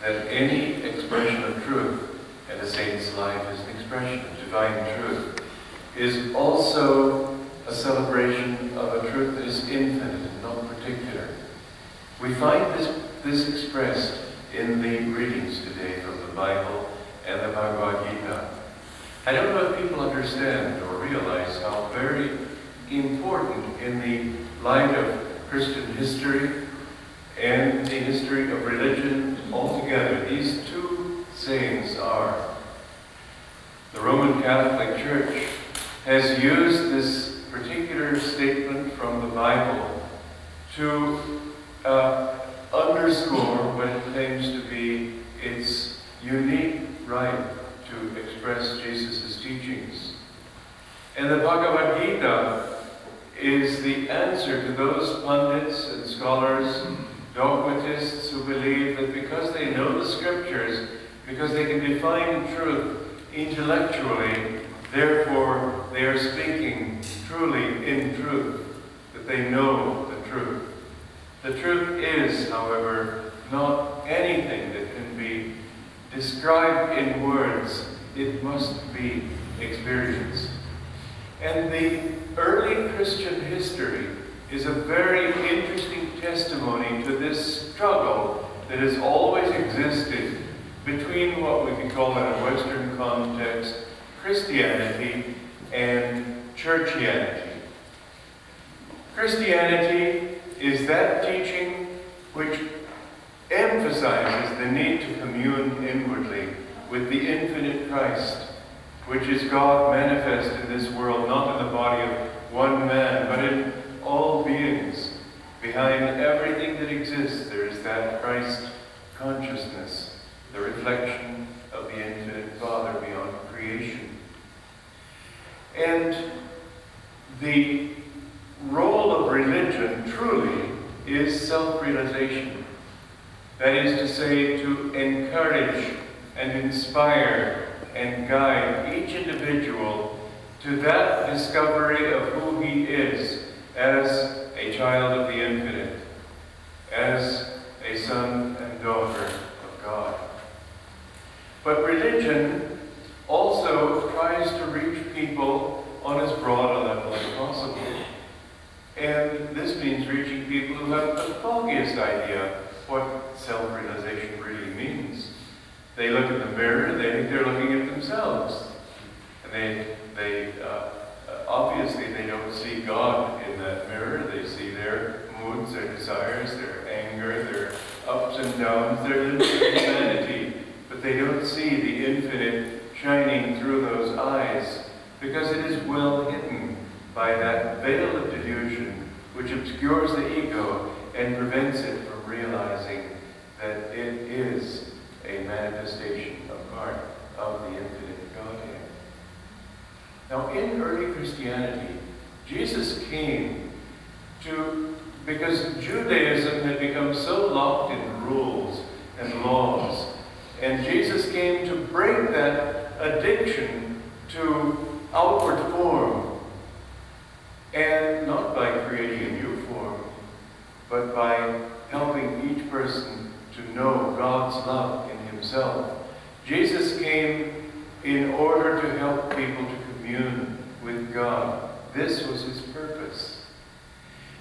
that any expression of truth, and a saint's life is an expression of divine truth, is also a celebration of a truth that is infinite and not particular. We find this, this expressed in the readings today from the Bible and the Bhagavad Gita. I don't know if people understand or realize how very important in the light of Christian history and the history of religion altogether these two sayings are. The Roman Catholic Church has used this particular statement from the Bible to uh, underscore what it claims to be its unique right to express Jesus' teachings. And the Bhagavad Gita is the answer to those pundits and scholars, dogmatists who believe that because they know the scriptures, because they can define truth intellectually, therefore they are speaking truly in truth, that they know the truth. The truth is, however, not anything that can be described in words. It must be experienced. And the early Christian history is a very interesting testimony to this struggle that has always existed between what we could call in a Western context Christianity and churchianity. Christianity is that teaching which emphasizes the need to commune inwardly with the infinite Christ which is God manifest in this world, not in the body of one man, but in all beings. Behind everything that exists, there is that Christ consciousness, the reflection of the infinite Father beyond creation. And the role of religion truly is self realization. That is to say, to encourage and inspire and guide each individual to that discovery of who he is as a child of the infinite, as a son and daughter of God. But religion also tries to reach people on as broad a level as possible. And this means reaching people who have the foggiest idea what self-realization really means. They look in the mirror, they think they're looking at themselves. And they, uh, obviously, they don't see God in that mirror. They see their moods, their desires, their anger, their ups and downs, their humanity. But they don't see the infinite shining through those eyes because it is well hidden by that veil of delusion which obscures the ego and prevents it from realizing that it is a manifestation, a part of the infinite Godhead. Now, in early Christianity, Jesus came to, because Judaism had become so locked in rules and laws, and Jesus came to break that addiction to outward form, and not by creating a new form, but by helping each person to know God's love in himself. Jesus came in order to help people to commune with God. This was his purpose.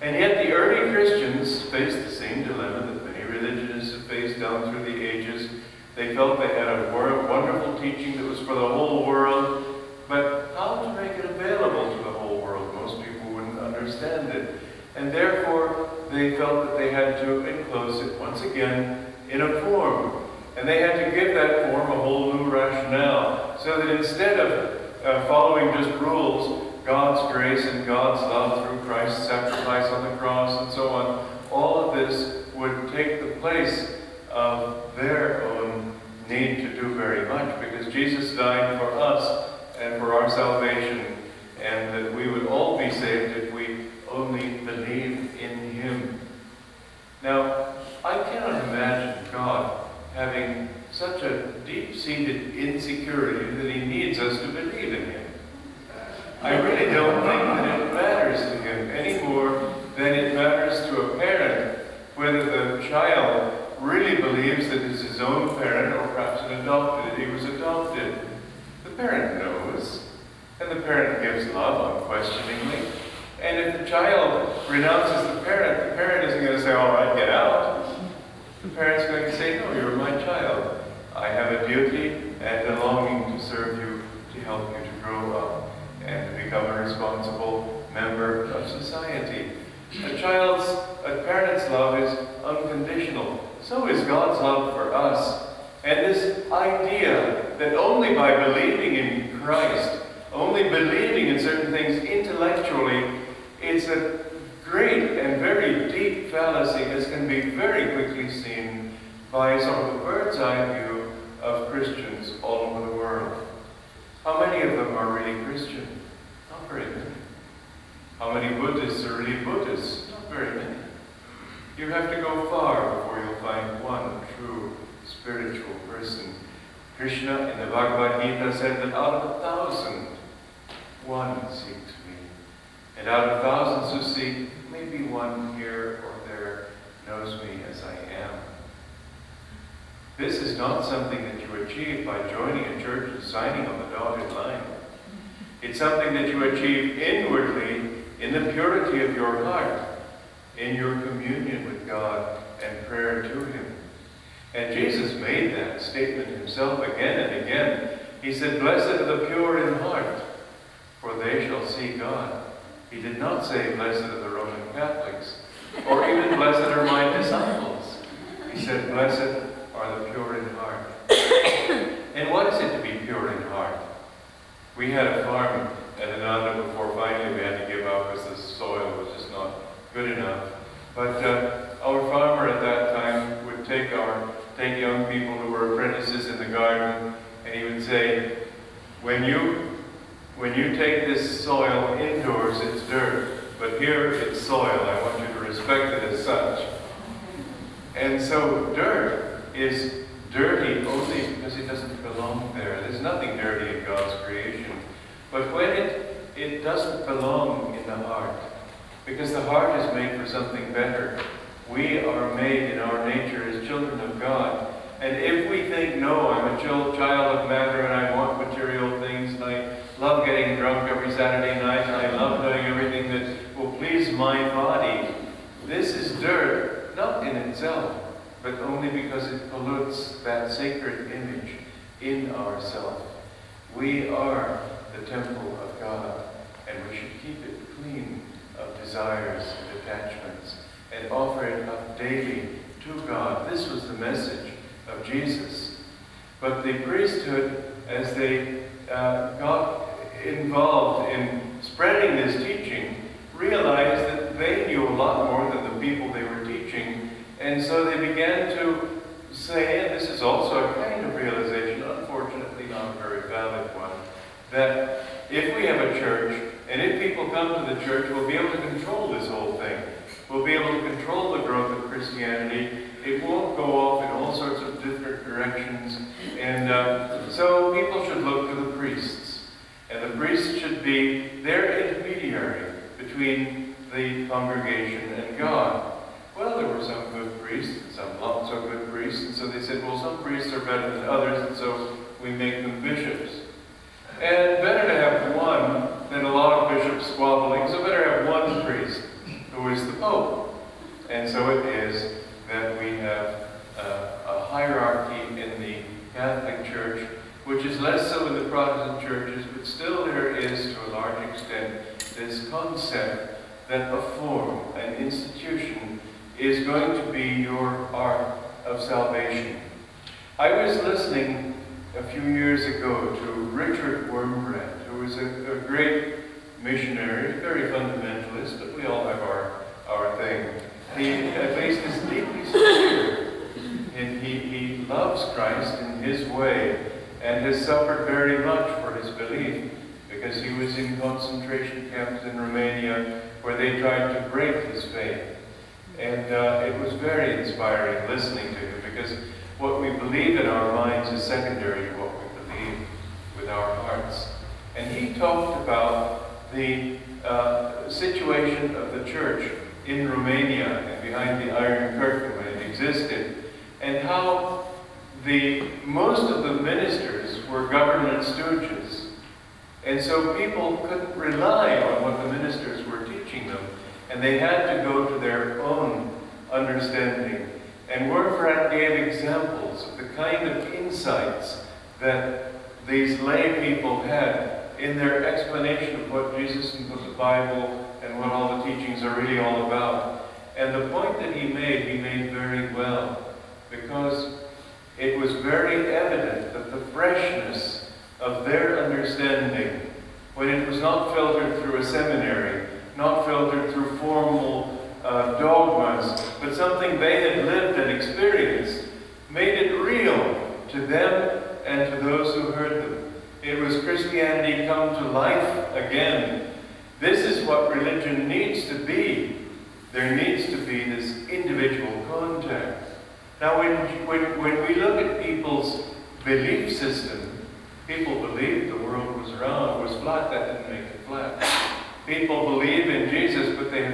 And yet the early Christians faced the same dilemma that many religionists have faced down through the ages. They felt they had a wonderful teaching that was for the whole world, but how to make it available to the whole world? Most people wouldn't understand it. And therefore, they felt that they had to enclose it once again in a form and they had to give that form a whole new rationale. So that instead of uh, following just rules, God's grace and God's love through Christ's sacrifice on the cross and so on, all of this would take the place of their own need to do very much because Jesus died for us and for our salvation, and that we would all be saved if we only believe in Him. Now, I cannot imagine God having such a deep-seated insecurity that he needs us to believe in him. I really don't think that it matters to him any more than it matters to a parent whether the child really believes that it's his own parent or perhaps an adopted, he was adopted. The parent knows, and the parent gives love unquestioningly. And if the child renounces the parent, the parent isn't going to say, all right, get out. The parent's going to say, no, you're my child. Duty and a longing to serve you, to help you to grow up and to become a responsible member of society. A child's, a parent's love is unconditional. So is God's love for us. And this idea that only by believing in Christ, only believing in certain things intellectually, it's a great and very deep fallacy, as can be very quickly seen by sort of a bird's eye view of Christians all over the world. How many of them are really Christian? Not very many. How many Buddhists are really Buddhists? Not very many. You have to go far before you'll find one true spiritual person. Krishna in the Bhagavad Gita said that out of a thousand, one seeks me. And out of thousands who seek, maybe one here or there knows me as I am. This is not something that you achieve by joining a church and signing on the dotted line. It's something that you achieve inwardly in the purity of your heart, in your communion with God and prayer to Him. And Jesus made that statement himself again and again. He said, Blessed are the pure in heart, for they shall see God. He did not say, Blessed are the Roman Catholics, or even, Blessed are my disciples. He said, Blessed are the pure in heart. and what is it to be pure in heart? We had a farm at Ananda before finally we had to give up because the soil was just not good enough. But uh, our farmer at that time would take our take young people who were apprentices in the garden, and he would say, "When you when you take this soil indoors, it's dirt, but here it's soil. I want you to respect it as such." And so, dirt is dirty only because it doesn't belong there. There's nothing dirty in God's creation. But when it, it doesn't belong in the heart, because the heart is made for something better. We are made in our nature as children of God. And if we think, no, I'm a child of matter and I want material things and I love getting drunk every Saturday night and I love doing everything that will please my body, this is dirt, not in itself, but only because it pollutes that sacred image in ourself. We are the temple of God, and we should keep it clean of desires and attachments and offer it up daily to God. This was the message of Jesus. But the priesthood, as they uh, got involved in spreading this teaching, realized that they knew a lot more than the people. And so they began to say, and this is also a kind of realization, unfortunately not a very valid one, that if we have a church, and if people come to the church, we'll be able to control this whole thing. We'll be able to control the growth of Christianity. It won't go off in all sorts of different directions. And uh, so people should look to the priests. And the priests should be their intermediary between the congregation and God. Well, there were some good priests and some not so good priests. And so they said, well, some priests are better than others, and so we make them bishops. And better to have one than a lot of bishops squabbling, so better have one priest who is the Pope. And so it is that we have uh, a hierarchy in the Catholic Church, which is less so in the Protestant churches, but still there is, to a large extent, this concept that a form, an institution, is going to be your ark of salvation. I was listening a few years ago to Richard Wurmbrand, who was a, a great missionary, very fundamentalist, but we all have our, our thing. He at least is deeply sincere. And he, he loves Christ in his way and has suffered very much for his belief because he was in concentration camps in Romania where they tried to break his faith. And uh, it was very inspiring listening to him because what we believe in our minds is secondary to what we believe with our hearts. And he talked about the uh, situation of the church in Romania and behind the Iron Curtain when it existed, and how the most of the ministers were government stooges. And so people couldn't rely on what the ministers were teaching them, and they had to go to their own understanding. And Wurmbrand gave examples of the kind of insights that these lay people had in their explanation of what Jesus and what the Bible and what all the teachings are really all about. And the point that he made, he made very well, because it was very evident that the freshness of their understanding, when it was not filtered through a seminary, not filtered through formal uh, dogmas, but something they had lived and experienced, made it real to them and to those who heard them. It was Christianity come to life again. This is what religion needs to be. There needs to be this individual contact. Now, when, when, when we look at people's belief system, people believed the world was round, was flat, that didn't make it flat. People believe in Jesus, but they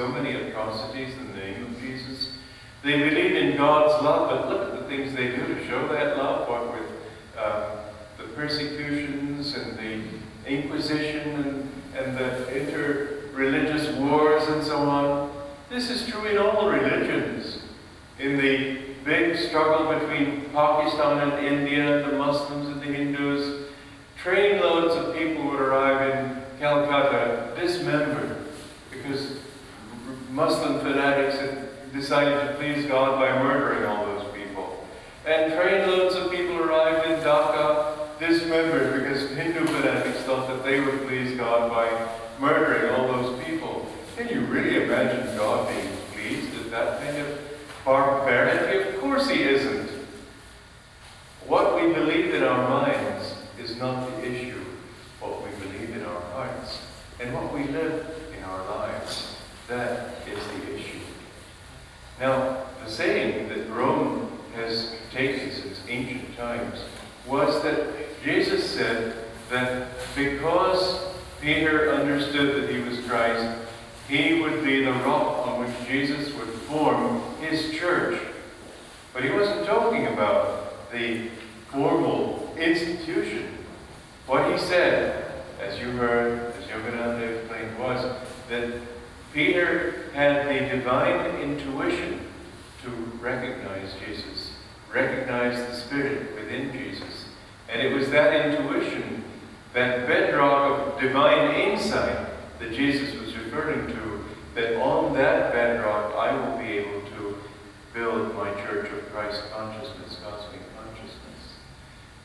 so many atrocities in the name of Jesus. They believe in God's love, but look at the things they do to show that love, what with uh, the persecutions and the Inquisition and, and the inter-religious wars and so on. This is true in all religions in the big struggle between Pakistan and India, the Muslims and the Hindus, trainloads of people would arrive in Calcutta dismembered because Muslim fanatics had decided to please God by murdering all those people. And trainloads of people arrived in Dhaka dismembered because Hindu fanatics thought that they would please God by murdering all those people. Can you really imagine God being pleased at that kind of barbarity? Of course he isn't. What we believe in our minds is not the issue. What we believe in our hearts and what we live in our lives, that is the issue. Now, the saying that Rome has taken since ancient times was that Jesus said that because Peter understood that he was Christ, he would the rock on which Jesus would form his church. But he wasn't talking about the formal institution. What he said, as you heard, as Yogananda explained, was that Peter had the divine intuition to recognize Jesus, recognize the Spirit within Jesus. And it was that intuition, that bedrock of divine insight that Jesus was referring to, that on that bedrock I will be able to build my church of Christ consciousness, cosmic consciousness.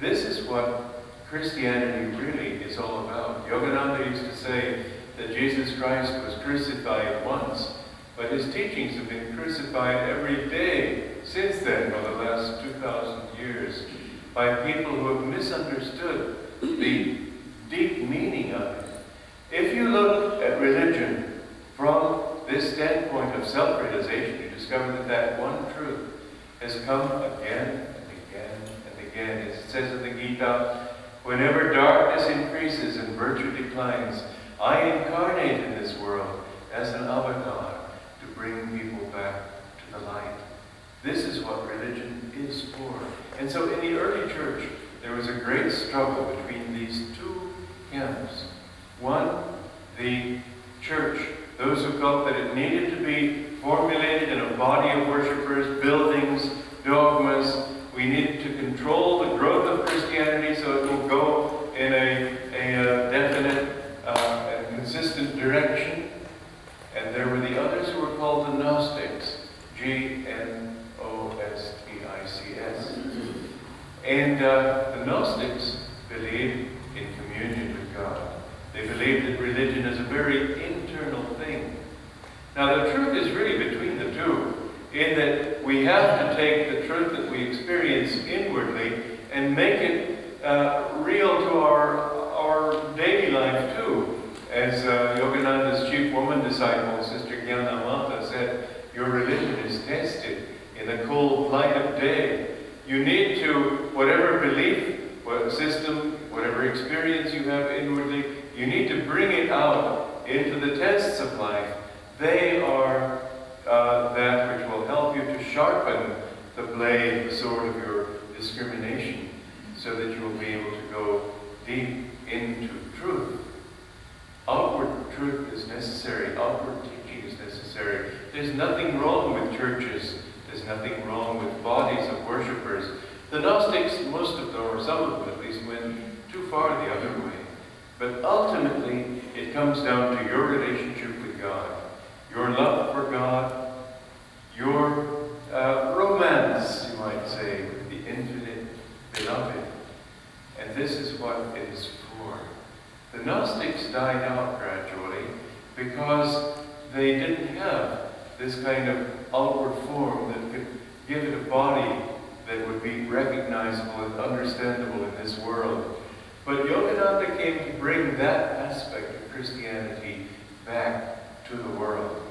This is what Christianity really is all about. Yogananda used to say that Jesus Christ was crucified once, but his teachings have been crucified every day since then for the last 2,000 years by people who have misunderstood the deep meaning of it. If you look at religion from this standpoint of self-realization, you that that one truth has come again and again and again. As it says in the Gita, whenever darkness increases and virtue declines, I incarnate in this world as an avatar to bring people back to the light. This is what religion is for. And so in the early church, there was a great struggle between these two camps. One, the church, those who felt that it needed to be formulated in a body of worshippers, buildings, dogmas. We need to control the growth of Christianity so it will go in a, a, a definite uh, and consistent direction. And there were the others who were called the Gnostics, G N O S T I C S. And uh, the Gnostics believed in communion with God. They believed that religion is a very internal thing. Now, the truth is really between the two, in that we have to take the truth that we experience inwardly and make it uh, real to our, our daily life too. As uh, Yogananda's chief woman disciple, Sister Gyanamata, said, Your religion is tested in the cold light of day. You need to, whatever belief, what system, whatever experience you have inwardly, you need to bring it out into the tests of life. They are uh, that which will help you to sharpen the blade, the sword of your so that you will be able to go deep into truth. Outward truth is necessary, outward teaching is necessary. There's nothing wrong with churches, there's nothing wrong with bodies of worshippers. The Gnostics, most of them, or some of them at least, went too far the other way. But ultimately, it comes down to your relationship with God, your love for God, your uh, romance, you might say, with the infinite beloved. And this is what it is for. The Gnostics died out gradually because they didn't have this kind of outward form that could give it a body that would be recognizable and understandable in this world. But Yogananda came to bring that aspect of Christianity back to the world.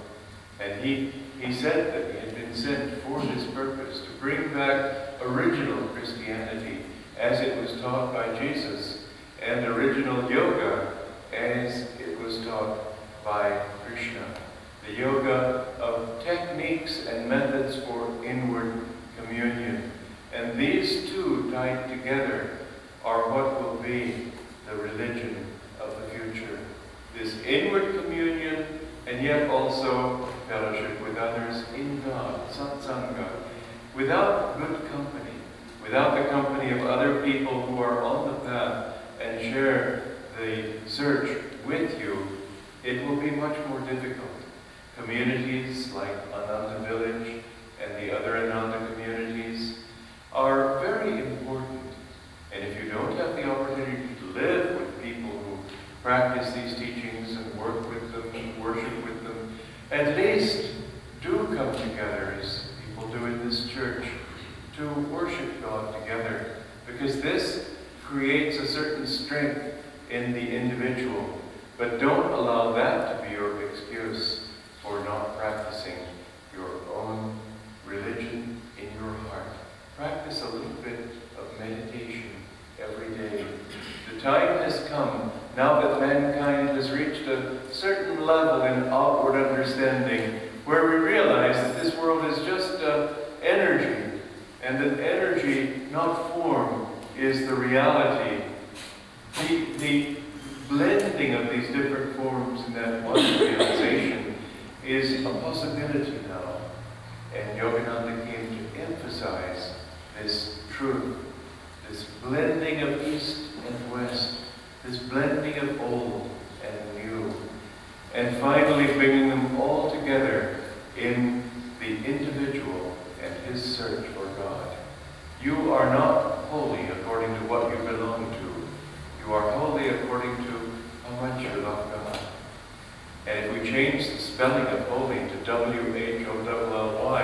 And he, he said that he had been sent for this purpose, to bring back original Christianity as it was taught by Jesus, and original yoga as it was taught by Krishna. The yoga of techniques and methods for inward communion. And these two tied together are what will be the religion of the future. This inward communion and yet also fellowship with others in God, satsanga, without good company, without the company of other people who are on the path and share the search with you, it will be much more difficult. Communities like Ananda Village and the other Ananda communities are very important. And if you don't have the opportunity to live with people who practice these teachings and work with them and worship with them, at least do come together as people do in this church to worship God together. Because this creates a certain strength in the individual. But don't allow that to be your excuse for not practicing your own religion in your heart. Practice a little bit of meditation every day. The time has come, now that mankind has reached a certain level in outward understanding, where we realize that this world is just uh, energy, and that energy, not form, is the reality. The, the blending of these different forms in that one realization is a possibility now. And Yogananda came to emphasize this truth, this blending of East and West, this blending of old and new, and finally bringing them all together in the individual and his search for God. You are not holy according to what you belong to. You are holy according to how much you love God. And if we change the spelling of holy to W-H-O-L-L-Y,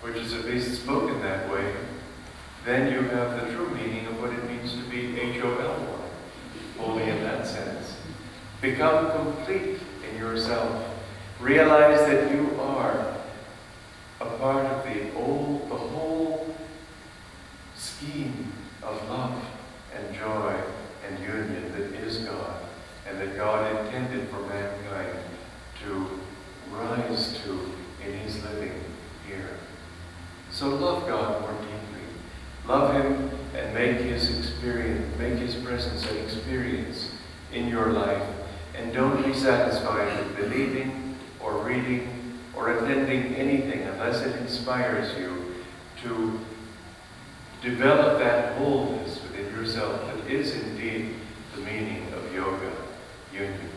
which is at least spoken that way, then you have the true meaning of what it means to be H-O-L-Y, holy in that sense. Become complete in yourself. Realize that you are a part of the old, the whole scheme of love and joy and union that is God and that God intended for mankind to rise to in his living here. So love God more deeply. Love him and make his experience, make his presence an experience in your life. And don't be satisfied with believing or reading or attending anything unless it inspires you to Develop that wholeness within yourself that is indeed the meaning of yoga, union.